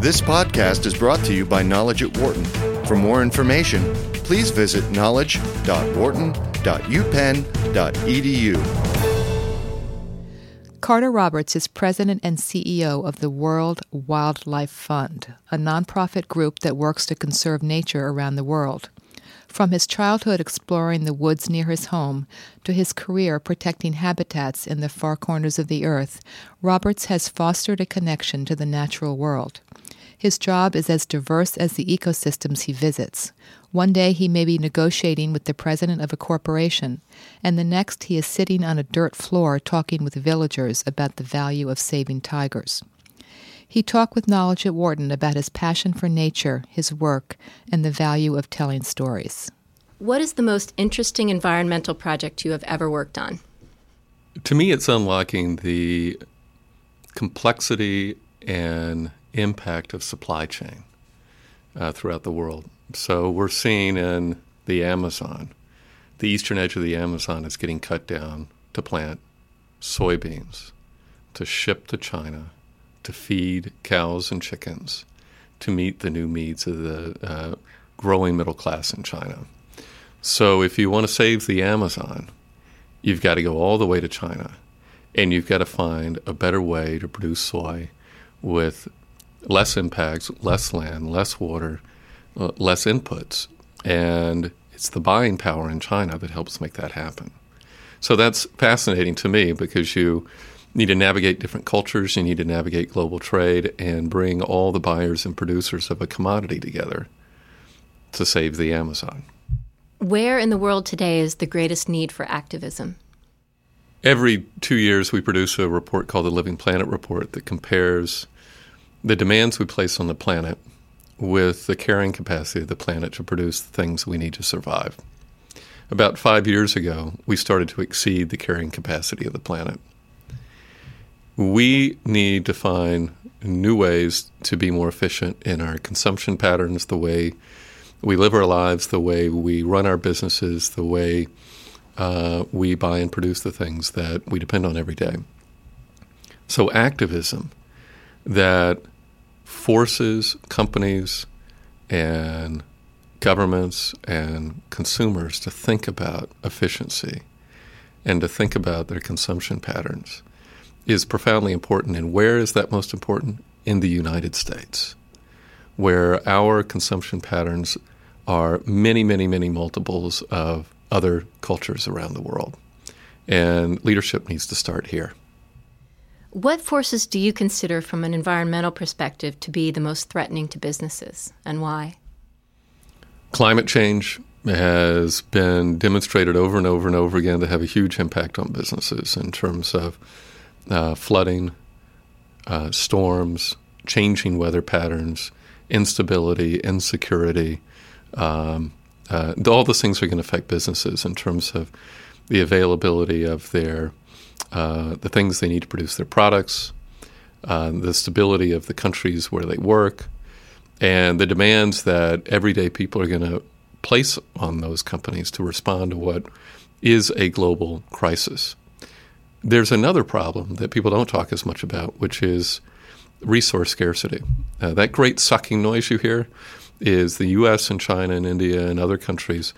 This podcast is brought to you by Knowledge at Wharton. For more information, please visit knowledge.wharton.upenn.edu. Carter Roberts is president and CEO of the World Wildlife Fund, a nonprofit group that works to conserve nature around the world. From his childhood exploring the woods near his home to his career protecting habitats in the far corners of the earth, Roberts has fostered a connection to the natural world. His job is as diverse as the ecosystems he visits. One day he may be negotiating with the president of a corporation, and the next he is sitting on a dirt floor talking with villagers about the value of saving tigers. He talked with Knowledge at Wharton about his passion for nature, his work, and the value of telling stories. What is the most interesting environmental project you have ever worked on? To me, it's unlocking the complexity and impact of supply chain uh, throughout the world. So we're seeing in the Amazon, the eastern edge of the Amazon is getting cut down to plant soybeans, to ship to China, to feed cows and chickens to meet the new needs of the uh, growing middle class in China. So, if you want to save the Amazon, you've got to go all the way to China and you've got to find a better way to produce soy with less impacts, less land, less water, uh, less inputs. And it's the buying power in China that helps make that happen. So that's fascinating to me because you need to navigate different cultures, you need to navigate global trade, and bring all the buyers and producers of a commodity together to save the Amazon. Where in the world today is the greatest need for activism? Every two years, we produce a report called the Living Planet Report that compares the demands we place on the planet with the carrying capacity of the planet to produce the things we need to survive. About five years ago, we started to exceed the carrying capacity of the planet we need to find new ways to be more efficient in our consumption patterns, the way we live our lives, the way we run our businesses, the way uh, we buy and produce the things that we depend on every day. So, activism that forces companies and governments and consumers to think about efficiency and to think about their consumption patterns is profoundly important. And where is that most important? In the United States, where our consumption patterns are many, many, many multiples of other cultures around the world. And leadership needs to start here. What forces do you consider from an environmental perspective to be the most threatening to businesses and why? Climate change has been demonstrated over and over and over again to have a huge impact on businesses in terms of uh, flooding, uh, storms, changing weather patterns, instability, insecurity. Um, uh, all those things are going to affect businesses in terms of the availability of their uh, the things they need to produce their products, uh, the stability of the countries where they work, and the demands that everyday people are going to place on those companies to respond to what is a global crisis. There's another problem that people don't talk as much about, which is resource scarcity. Uh, that great sucking noise you hear is the U.S. and China and India and other countries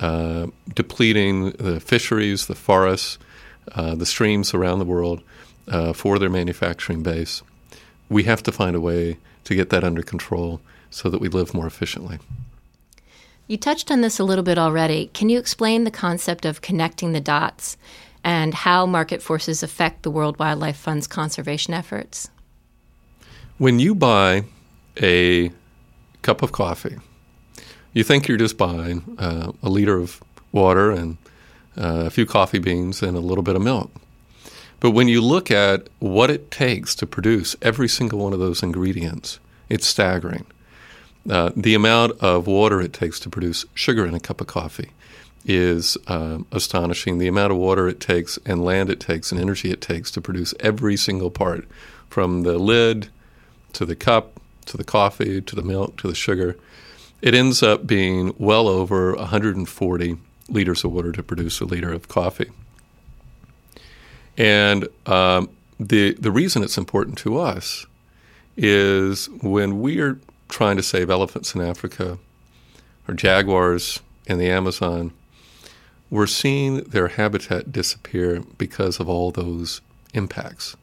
uh, depleting the fisheries, the forests, uh, the streams around the world uh, for their manufacturing base. We have to find a way to get that under control so that we live more efficiently. You touched on this a little bit already. Can you explain the concept of connecting the dots and how market forces affect the World Wildlife Fund's conservation efforts? When you buy a cup of coffee, you think you're just buying uh, a liter of water and uh, a few coffee beans and a little bit of milk. But when you look at what it takes to produce every single one of those ingredients, it's staggering. Uh, the amount of water it takes to produce sugar in a cup of coffee, is um, astonishing. The amount of water it takes, and land it takes, and energy it takes to produce every single part from the lid to the cup to the coffee to the milk to the sugar. It ends up being well over 140 liters of water to produce a liter of coffee. And um, the, the reason it's important to us is when we are trying to save elephants in Africa or jaguars in the Amazon, we're seeing their habitat disappear because of all those impacts.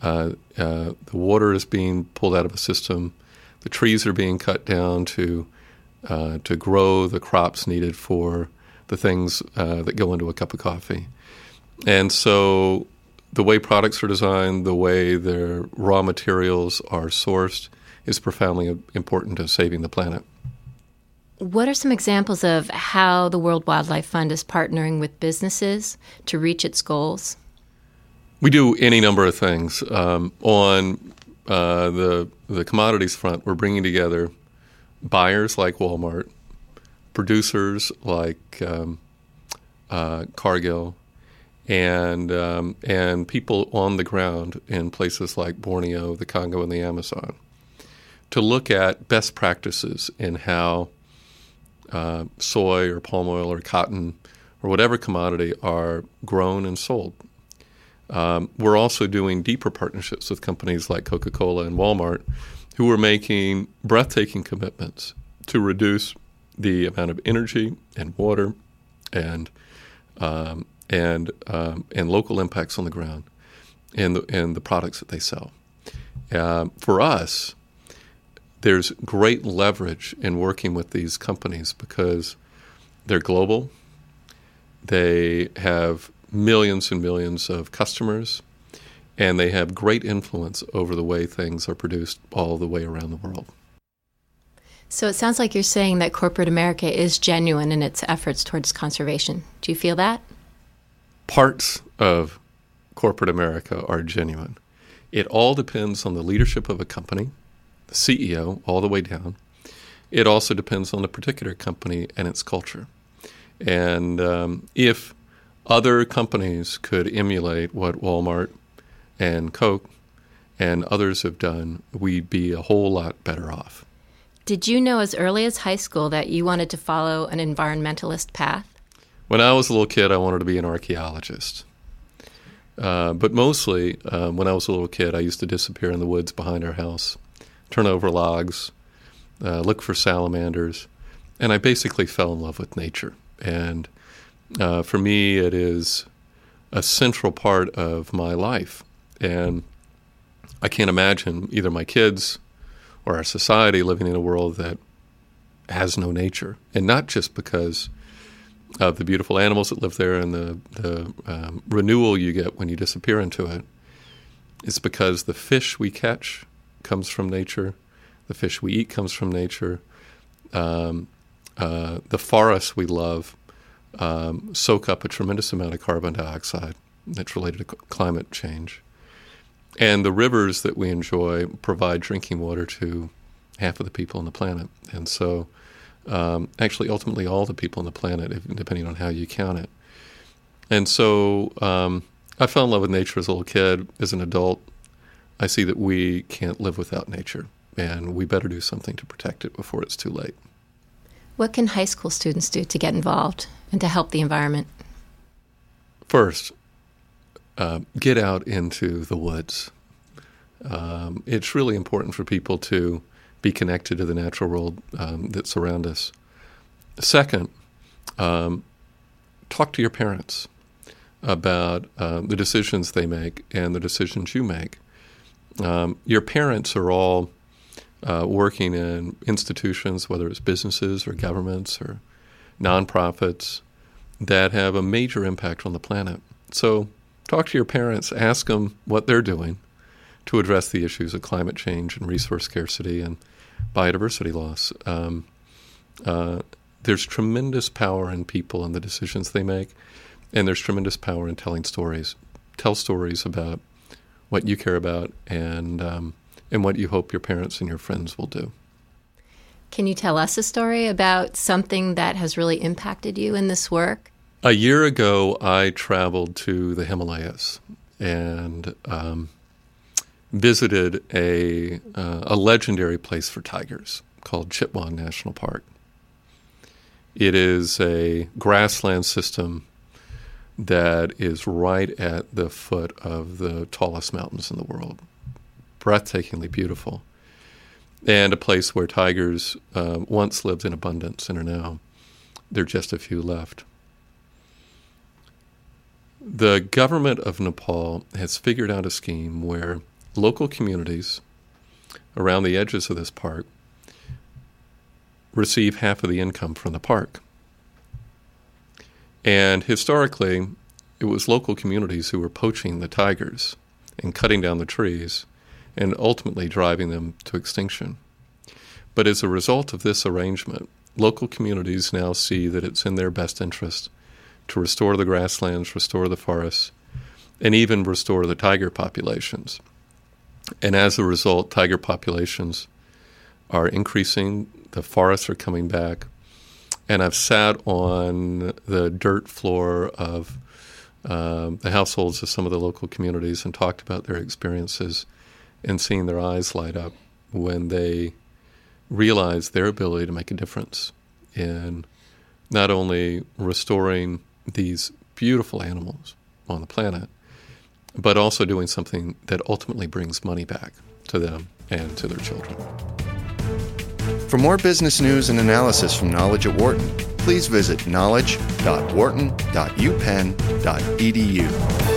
Uh, uh, the water is being pulled out of a system. The trees are being cut down to uh, to grow the crops needed for the things uh, that go into a cup of coffee. And so, the way products are designed, the way their raw materials are sourced, is profoundly important to saving the planet. What are some examples of how the World Wildlife Fund is partnering with businesses to reach its goals? We do any number of things. Um, on uh, the the commodities front, we're bringing together buyers like Walmart, producers like um, uh, Cargill, and um, and people on the ground in places like Borneo, the Congo, and the Amazon, to look at best practices in how uh, soy or palm oil or cotton or whatever commodity are grown and sold. Um, we're also doing deeper partnerships with companies like Coca Cola and Walmart who are making breathtaking commitments to reduce the amount of energy and water and um, and um, and local impacts on the ground and the, and the products that they sell. Uh, for us, there's great leverage in working with these companies because they're global. They have millions and millions of customers, and they have great influence over the way things are produced all the way around the world. So it sounds like you're saying that corporate America is genuine in its efforts towards conservation. Do you feel that? Parts of corporate America are genuine. It all depends on the leadership of a company, the CEO, all the way down. It also depends on the particular company and its culture. And um, if other companies could emulate what Walmart and Coke and others have done, we'd be a whole lot better off. Did you know as early as high school that you wanted to follow an environmentalist path? When I was a little kid, I wanted to be an archaeologist. Uh, but mostly, um, when I was a little kid, I used to disappear in the woods behind our house, turn over logs, uh, look for salamanders, and I basically fell in love with nature. And uh, for me, it is a central part of my life. And I can't imagine either my kids or our society living in a world that has no nature. And not just because of the beautiful animals that live there and the, the um, renewal you get when you disappear into it. It's because the fish we catch comes from nature, the fish we eat comes from nature, um, uh, the forests we love um, soak up a tremendous amount of carbon dioxide that's related to climate change. And the rivers that we enjoy provide drinking water to half of the people on the planet. And so, um, actually, ultimately, all the people on the planet, depending on how you count it. And so, um, I fell in love with nature as a little kid. As an adult, I see that we can't live without nature, and we better do something to protect it before it's too late. What can high school students do to get involved and to help the environment? First, uh, get out into the woods. Um, it's really important for people to be connected to the natural world um, that surround us. Second, um, talk to your parents about uh, the decisions they make and the decisions you make. Um, your parents are all uh, working in institutions, whether it's businesses or governments or nonprofits, that have a major impact on the planet. So talk to your parents, ask them what they're doing to address the issues of climate change and resource scarcity and biodiversity loss. Um, uh, there's tremendous power in people and the decisions they make, and there's tremendous power in telling stories. Tell stories about what you care about and um, and what you hope your parents and your friends will do. Can you tell us a story about something that has really impacted you in this work? A year ago, I traveled to the Himalayas and um, visited a, uh, a legendary place for tigers called Chitwan National Park. It is a grassland system that is right at the foot of the tallest mountains in the world, breathtakingly beautiful, and a place where tigers uh, once lived in abundance and are now there are just a few left. The government of Nepal has figured out a scheme where local communities around the edges of this park receive half of the income from the park. And historically, it was local communities who were poaching the tigers and cutting down the trees and ultimately driving them to extinction. But as a result of this arrangement, local communities now see that it's in their best interest to restore the grasslands, restore the forests, and even restore the tiger populations. And as a result, tiger populations are increasing, the forests are coming back. And I've sat on the dirt floor of um, the households of some of the local communities and talked about their experiences and seeing their eyes light up when they realize their ability to make a difference in not only restoring these beautiful animals on the planet, but also doing something that ultimately brings money back to them and to their children. For more business news and analysis from Knowledge at Wharton, please visit knowledge.wharton.upenn.edu.